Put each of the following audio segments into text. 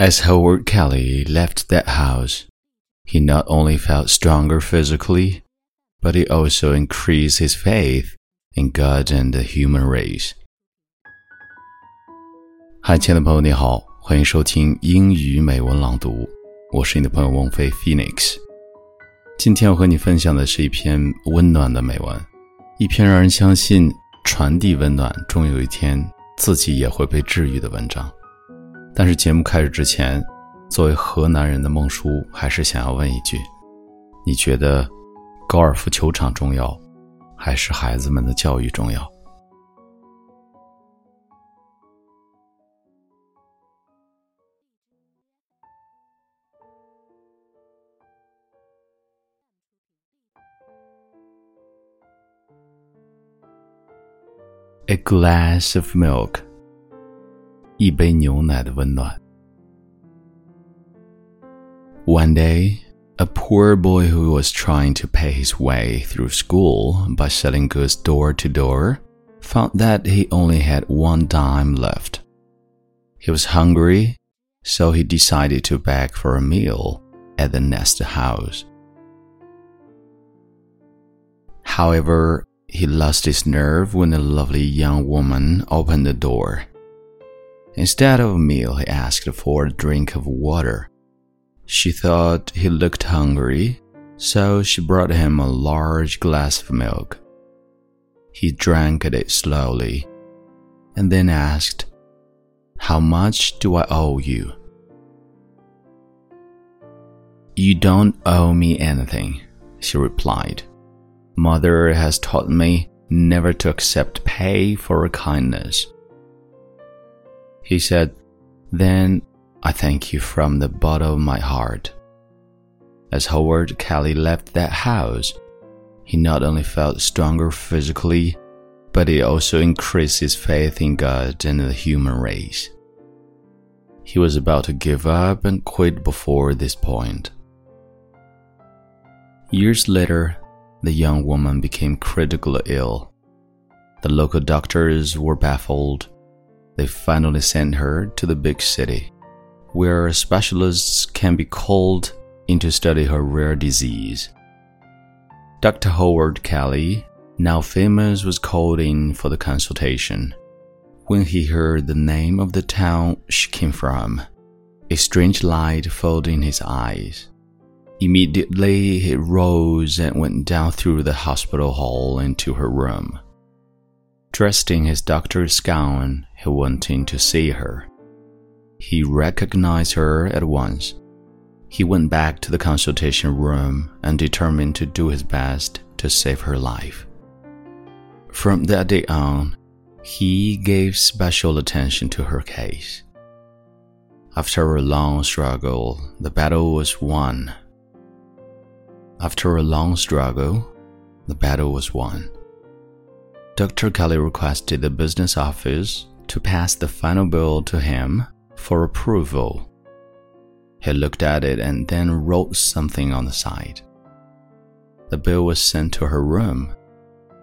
As Howard Kelly left that house, he not only felt stronger physically, but he also increased his faith in God and the human race. 嗨，亲爱的朋友，你好，欢迎收听英语美文朗读，我是你的朋友孟飞 Phoenix。今天我和你分享的是一篇温暖的美文，一篇让人相信传递温暖，终有一天自己也会被治愈的文章。但是节目开始之前，作为河南人的孟叔还是想要问一句：你觉得高尔夫球场重要，还是孩子们的教育重要？A glass of milk. 一杯牛奶的温暖。One day, a poor boy who was trying to pay his way through school by selling goods door to door found that he only had one dime left. He was hungry, so he decided to beg for a meal at the next house. However, he lost his nerve when a lovely young woman opened the door. Instead of a meal, he asked for a drink of water. She thought he looked hungry, so she brought him a large glass of milk. He drank it slowly and then asked, How much do I owe you? You don't owe me anything, she replied. Mother has taught me never to accept pay for kindness. He said, Then I thank you from the bottom of my heart. As Howard Kelly left that house, he not only felt stronger physically, but he also increased his faith in God and the human race. He was about to give up and quit before this point. Years later, the young woman became critically ill. The local doctors were baffled they finally sent her to the big city, where specialists can be called in to study her rare disease. Dr. Howard Kelly, now famous, was called in for the consultation. When he heard the name of the town she came from, a strange light filled in his eyes. Immediately he rose and went down through the hospital hall into her room. Dressed in his doctor's gown, he went in to see her. He recognized her at once. He went back to the consultation room and determined to do his best to save her life. From that day on, he gave special attention to her case. After a long struggle, the battle was won. After a long struggle, the battle was won. Dr. Kelly requested the business office to pass the final bill to him for approval. He looked at it and then wrote something on the side. The bill was sent to her room.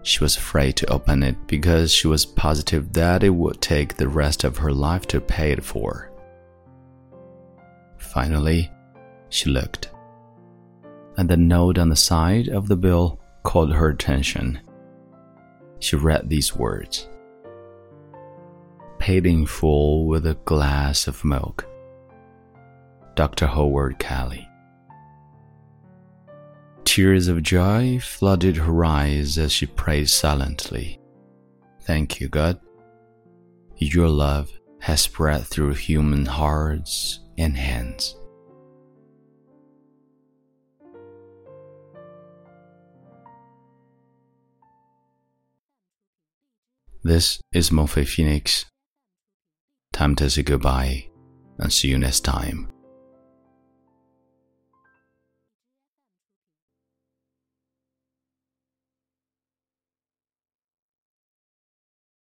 She was afraid to open it because she was positive that it would take the rest of her life to pay it for. Finally, she looked, and the note on the side of the bill caught her attention she read these words Paid in full with a glass of milk. Dr. Howard Kelly. Tears of joy flooded her eyes as she prayed silently. Thank you, God. Your love has spread through human hearts and hands. This is Mengfei Phoenix. Time to say goodbye and see you next time.